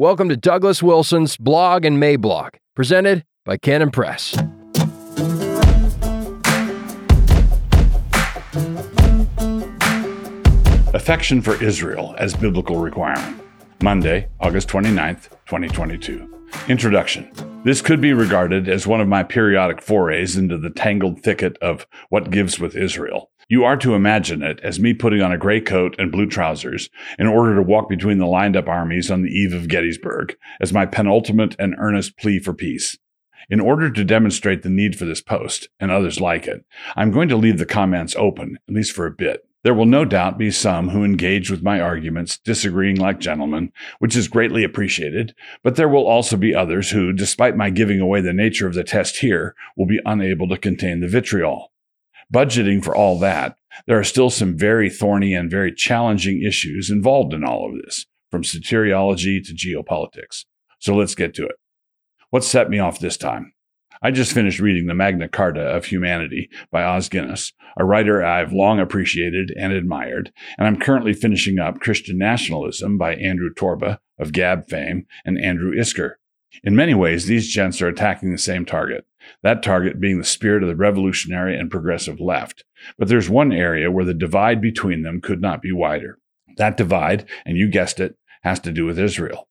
Welcome to Douglas Wilson's Blog and Mablog, presented by Canon Press. Affection for Israel as Biblical Requirement. Monday, August 29th, 2022. Introduction. This could be regarded as one of my periodic forays into the tangled thicket of what gives with Israel. You are to imagine it as me putting on a gray coat and blue trousers in order to walk between the lined up armies on the eve of Gettysburg as my penultimate and earnest plea for peace. In order to demonstrate the need for this post and others like it, I'm going to leave the comments open, at least for a bit. There will no doubt be some who engage with my arguments, disagreeing like gentlemen, which is greatly appreciated, but there will also be others who, despite my giving away the nature of the test here, will be unable to contain the vitriol. Budgeting for all that, there are still some very thorny and very challenging issues involved in all of this, from soteriology to geopolitics. So let's get to it. What set me off this time? I just finished reading the Magna Carta of Humanity by Os Guinness, a writer I've long appreciated and admired, and I'm currently finishing up Christian Nationalism by Andrew Torba of Gab fame and Andrew Isker. In many ways, these gents are attacking the same target, that target being the spirit of the revolutionary and progressive left. But there's one area where the divide between them could not be wider. That divide, and you guessed it, has to do with Israel.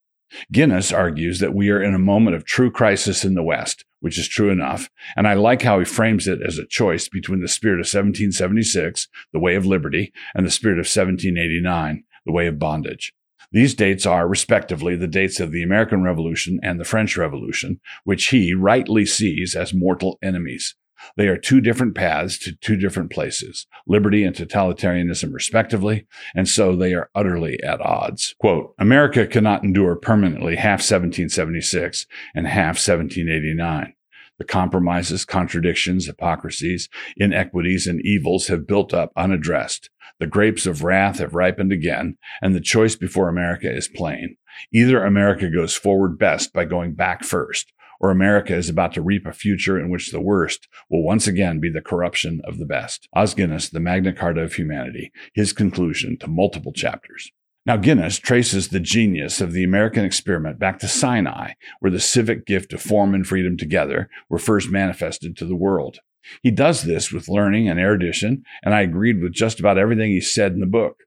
Guinness argues that we are in a moment of true crisis in the West, which is true enough, and I like how he frames it as a choice between the spirit of 1776, the way of liberty, and the spirit of 1789, the way of bondage. These dates are, respectively, the dates of the American Revolution and the French Revolution, which he rightly sees as mortal enemies. They are two different paths to two different places, liberty and totalitarianism, respectively, and so they are utterly at odds. Quote, America cannot endure permanently half 1776 and half 1789. The compromises, contradictions, hypocrisies, inequities, and evils have built up unaddressed. The grapes of wrath have ripened again, and the choice before America is plain. Either America goes forward best by going back first, or America is about to reap a future in which the worst will once again be the corruption of the best. Os Guinness, The Magna Carta of Humanity, his conclusion to multiple chapters. Now, Guinness traces the genius of the American experiment back to Sinai, where the civic gift of form and freedom together were first manifested to the world. He does this with learning and erudition, and I agreed with just about everything he said in the book.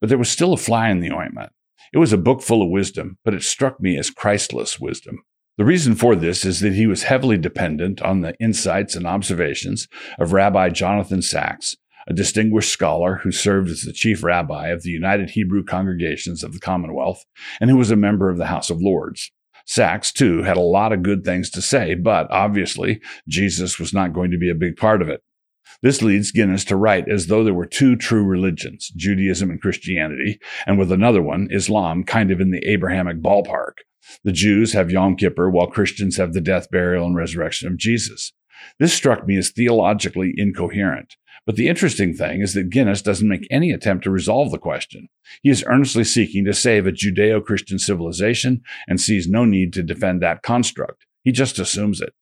But there was still a fly in the ointment. It was a book full of wisdom, but it struck me as Christless wisdom. The reason for this is that he was heavily dependent on the insights and observations of Rabbi Jonathan Sacks, a distinguished scholar who served as the chief rabbi of the United Hebrew Congregations of the Commonwealth and who was a member of the House of Lords. Sacks, too, had a lot of good things to say, but obviously Jesus was not going to be a big part of it. This leads Guinness to write as though there were two true religions, Judaism and Christianity, and with another one, Islam, kind of in the Abrahamic ballpark. The Jews have Yom Kippur, while Christians have the death, burial, and resurrection of Jesus. This struck me as theologically incoherent. But the interesting thing is that Guinness doesn't make any attempt to resolve the question. He is earnestly seeking to save a Judeo Christian civilization and sees no need to defend that construct. He just assumes it.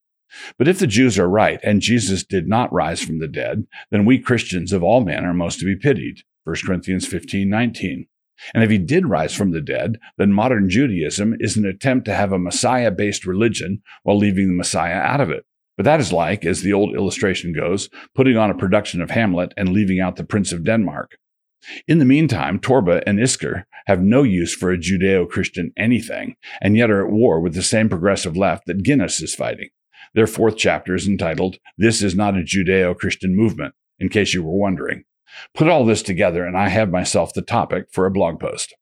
But if the Jews are right and Jesus did not rise from the dead, then we Christians of all men are most to be pitied. 1 Corinthians 15 19. And if he did rise from the dead, then modern Judaism is an attempt to have a Messiah based religion while leaving the Messiah out of it. But that is like, as the old illustration goes, putting on a production of Hamlet and leaving out the Prince of Denmark. In the meantime, Torba and Isker have no use for a Judeo Christian anything, and yet are at war with the same progressive left that Guinness is fighting. Their fourth chapter is entitled, This is Not a Judeo Christian Movement, in case you were wondering. Put all this together, and I have myself the topic for a blog post.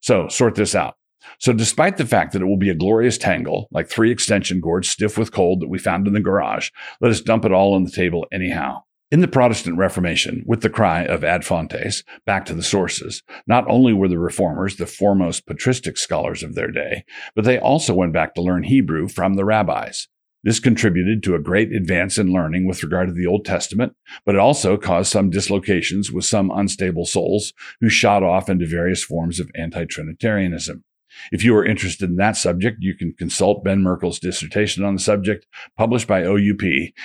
So, sort this out. So, despite the fact that it will be a glorious tangle, like three extension cords stiff with cold that we found in the garage, let us dump it all on the table anyhow. In the Protestant Reformation, with the cry of ad fontes, back to the sources, not only were the reformers the foremost patristic scholars of their day, but they also went back to learn Hebrew from the rabbis. This contributed to a great advance in learning with regard to the Old Testament, but it also caused some dislocations with some unstable souls who shot off into various forms of anti Trinitarianism. If you are interested in that subject, you can consult Ben Merkle's dissertation on the subject, published by OUP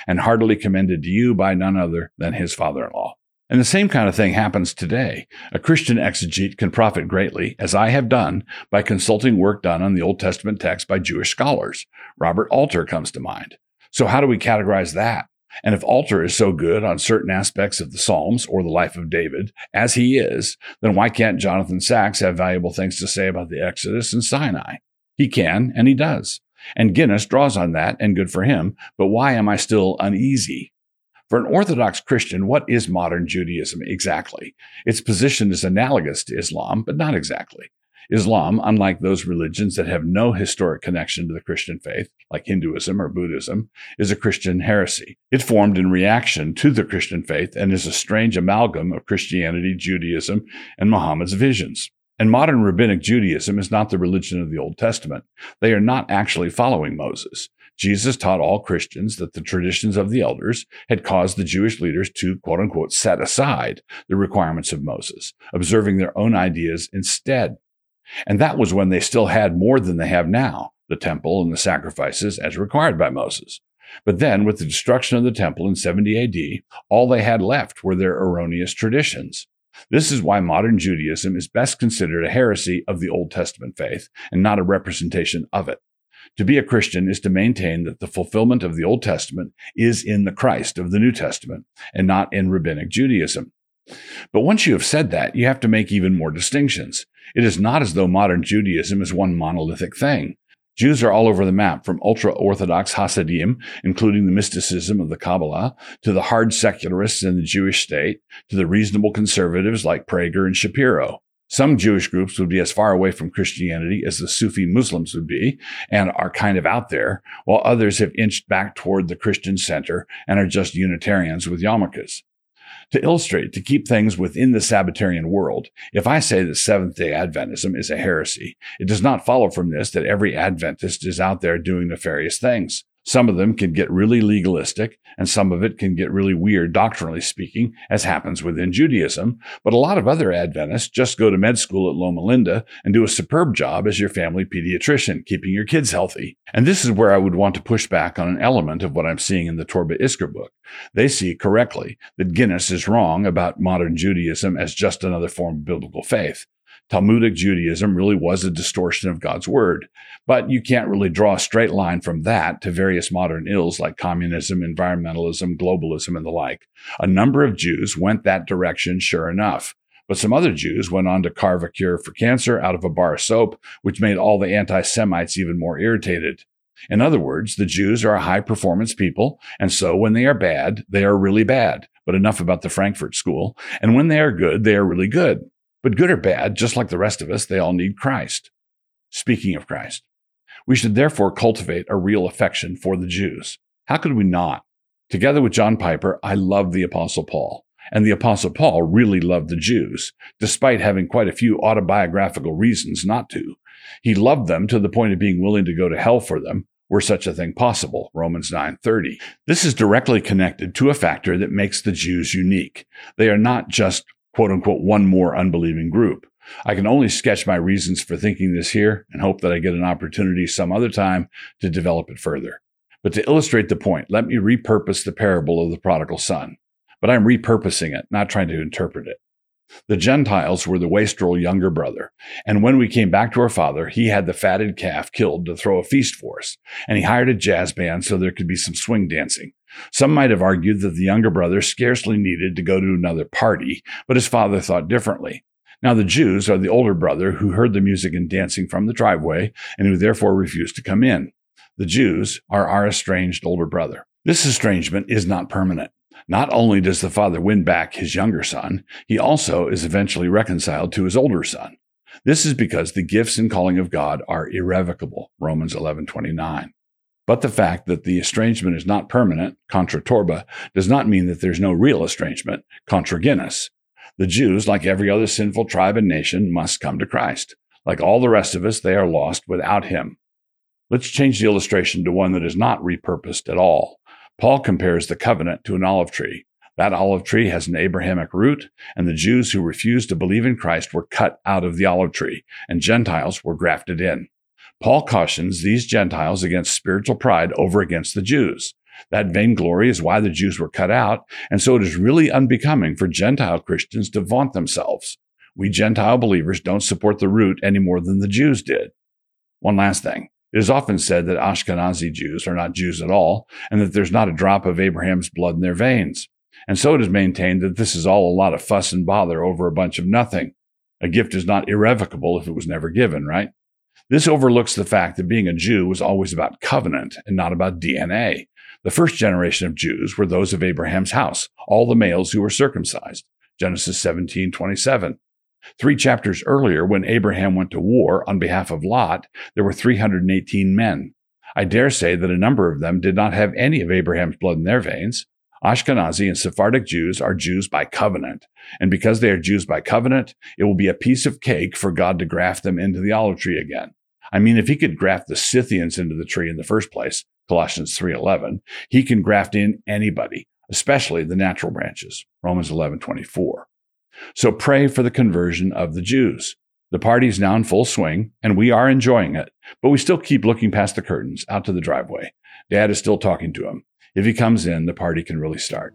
and heartily commended to you by none other than his father in law. And the same kind of thing happens today. A Christian exegete can profit greatly, as I have done, by consulting work done on the Old Testament text by Jewish scholars. Robert Alter comes to mind. So how do we categorize that? And if Alter is so good on certain aspects of the Psalms or the life of David, as he is, then why can't Jonathan Sacks have valuable things to say about the Exodus and Sinai? He can, and he does. And Guinness draws on that, and good for him. But why am I still uneasy? For an Orthodox Christian, what is modern Judaism exactly? Its position is analogous to Islam, but not exactly. Islam, unlike those religions that have no historic connection to the Christian faith, like Hinduism or Buddhism, is a Christian heresy. It formed in reaction to the Christian faith and is a strange amalgam of Christianity, Judaism, and Muhammad's visions. And modern rabbinic Judaism is not the religion of the Old Testament. They are not actually following Moses. Jesus taught all Christians that the traditions of the elders had caused the Jewish leaders to quote unquote set aside the requirements of Moses, observing their own ideas instead. And that was when they still had more than they have now the temple and the sacrifices as required by Moses. But then, with the destruction of the temple in 70 AD, all they had left were their erroneous traditions. This is why modern Judaism is best considered a heresy of the Old Testament faith and not a representation of it. To be a Christian is to maintain that the fulfillment of the Old Testament is in the Christ of the New Testament and not in rabbinic Judaism. But once you have said that, you have to make even more distinctions. It is not as though modern Judaism is one monolithic thing. Jews are all over the map, from ultra Orthodox Hasidim, including the mysticism of the Kabbalah, to the hard secularists in the Jewish state, to the reasonable conservatives like Prager and Shapiro. Some Jewish groups would be as far away from Christianity as the Sufi Muslims would be and are kind of out there, while others have inched back toward the Christian center and are just Unitarians with yarmulkes. To illustrate, to keep things within the Sabbatarian world, if I say that Seventh day Adventism is a heresy, it does not follow from this that every Adventist is out there doing nefarious things. Some of them can get really legalistic, and some of it can get really weird, doctrinally speaking, as happens within Judaism. But a lot of other Adventists just go to med school at Loma Linda and do a superb job as your family pediatrician, keeping your kids healthy. And this is where I would want to push back on an element of what I'm seeing in the Torba Isker book. They see correctly that Guinness is wrong about modern Judaism as just another form of biblical faith. Talmudic Judaism really was a distortion of God's word. But you can't really draw a straight line from that to various modern ills like communism, environmentalism, globalism, and the like. A number of Jews went that direction, sure enough. But some other Jews went on to carve a cure for cancer out of a bar of soap, which made all the anti Semites even more irritated. In other words, the Jews are a high performance people, and so when they are bad, they are really bad. But enough about the Frankfurt School. And when they are good, they are really good. But good or bad, just like the rest of us, they all need Christ. Speaking of Christ, we should therefore cultivate a real affection for the Jews. How could we not? Together with John Piper, I love the Apostle Paul. And the Apostle Paul really loved the Jews, despite having quite a few autobiographical reasons not to. He loved them to the point of being willing to go to hell for them, were such a thing possible romans 9:30 this is directly connected to a factor that makes the jews unique they are not just quote unquote, one more unbelieving group. I can only sketch my reasons for thinking this here and hope that I get an opportunity some other time to develop it further. But to illustrate the point, let me repurpose the parable of the prodigal son. But I'm repurposing it, not trying to interpret it. The Gentiles were the wastrel younger brother. And when we came back to our father, he had the fatted calf killed to throw a feast for us. And he hired a jazz band so there could be some swing dancing. Some might have argued that the younger brother scarcely needed to go to another party, but his father thought differently. Now, the Jews are the older brother who heard the music and dancing from the driveway and who therefore refused to come in. The Jews are our estranged older brother. This estrangement is not permanent. Not only does the father win back his younger son, he also is eventually reconciled to his older son. This is because the gifts and calling of God are irrevocable. Romans 11:29. But the fact that the estrangement is not permanent, contra torba, does not mean that there's no real estrangement, contra Guinness. The Jews, like every other sinful tribe and nation, must come to Christ. Like all the rest of us, they are lost without him. Let's change the illustration to one that is not repurposed at all. Paul compares the covenant to an olive tree. That olive tree has an Abrahamic root, and the Jews who refused to believe in Christ were cut out of the olive tree, and Gentiles were grafted in. Paul cautions these Gentiles against spiritual pride over against the Jews. That vainglory is why the Jews were cut out, and so it is really unbecoming for Gentile Christians to vaunt themselves. We Gentile believers don't support the root any more than the Jews did. One last thing. It is often said that Ashkenazi Jews are not Jews at all, and that there's not a drop of Abraham's blood in their veins. And so it is maintained that this is all a lot of fuss and bother over a bunch of nothing. A gift is not irrevocable if it was never given, right? This overlooks the fact that being a Jew was always about covenant and not about DNA. The first generation of Jews were those of Abraham's house, all the males who were circumcised. Genesis 17, 27. Three chapters earlier, when Abraham went to war on behalf of Lot, there were 318 men. I dare say that a number of them did not have any of Abraham's blood in their veins. Ashkenazi and Sephardic Jews are Jews by covenant. And because they are Jews by covenant, it will be a piece of cake for God to graft them into the olive tree again. I mean, if he could graft the Scythians into the tree in the first place, Colossians 3.11, he can graft in anybody, especially the natural branches, Romans 11.24. So pray for the conversion of the Jews. The party's now in full swing, and we are enjoying it, but we still keep looking past the curtains out to the driveway. Dad is still talking to him. If he comes in, the party can really start.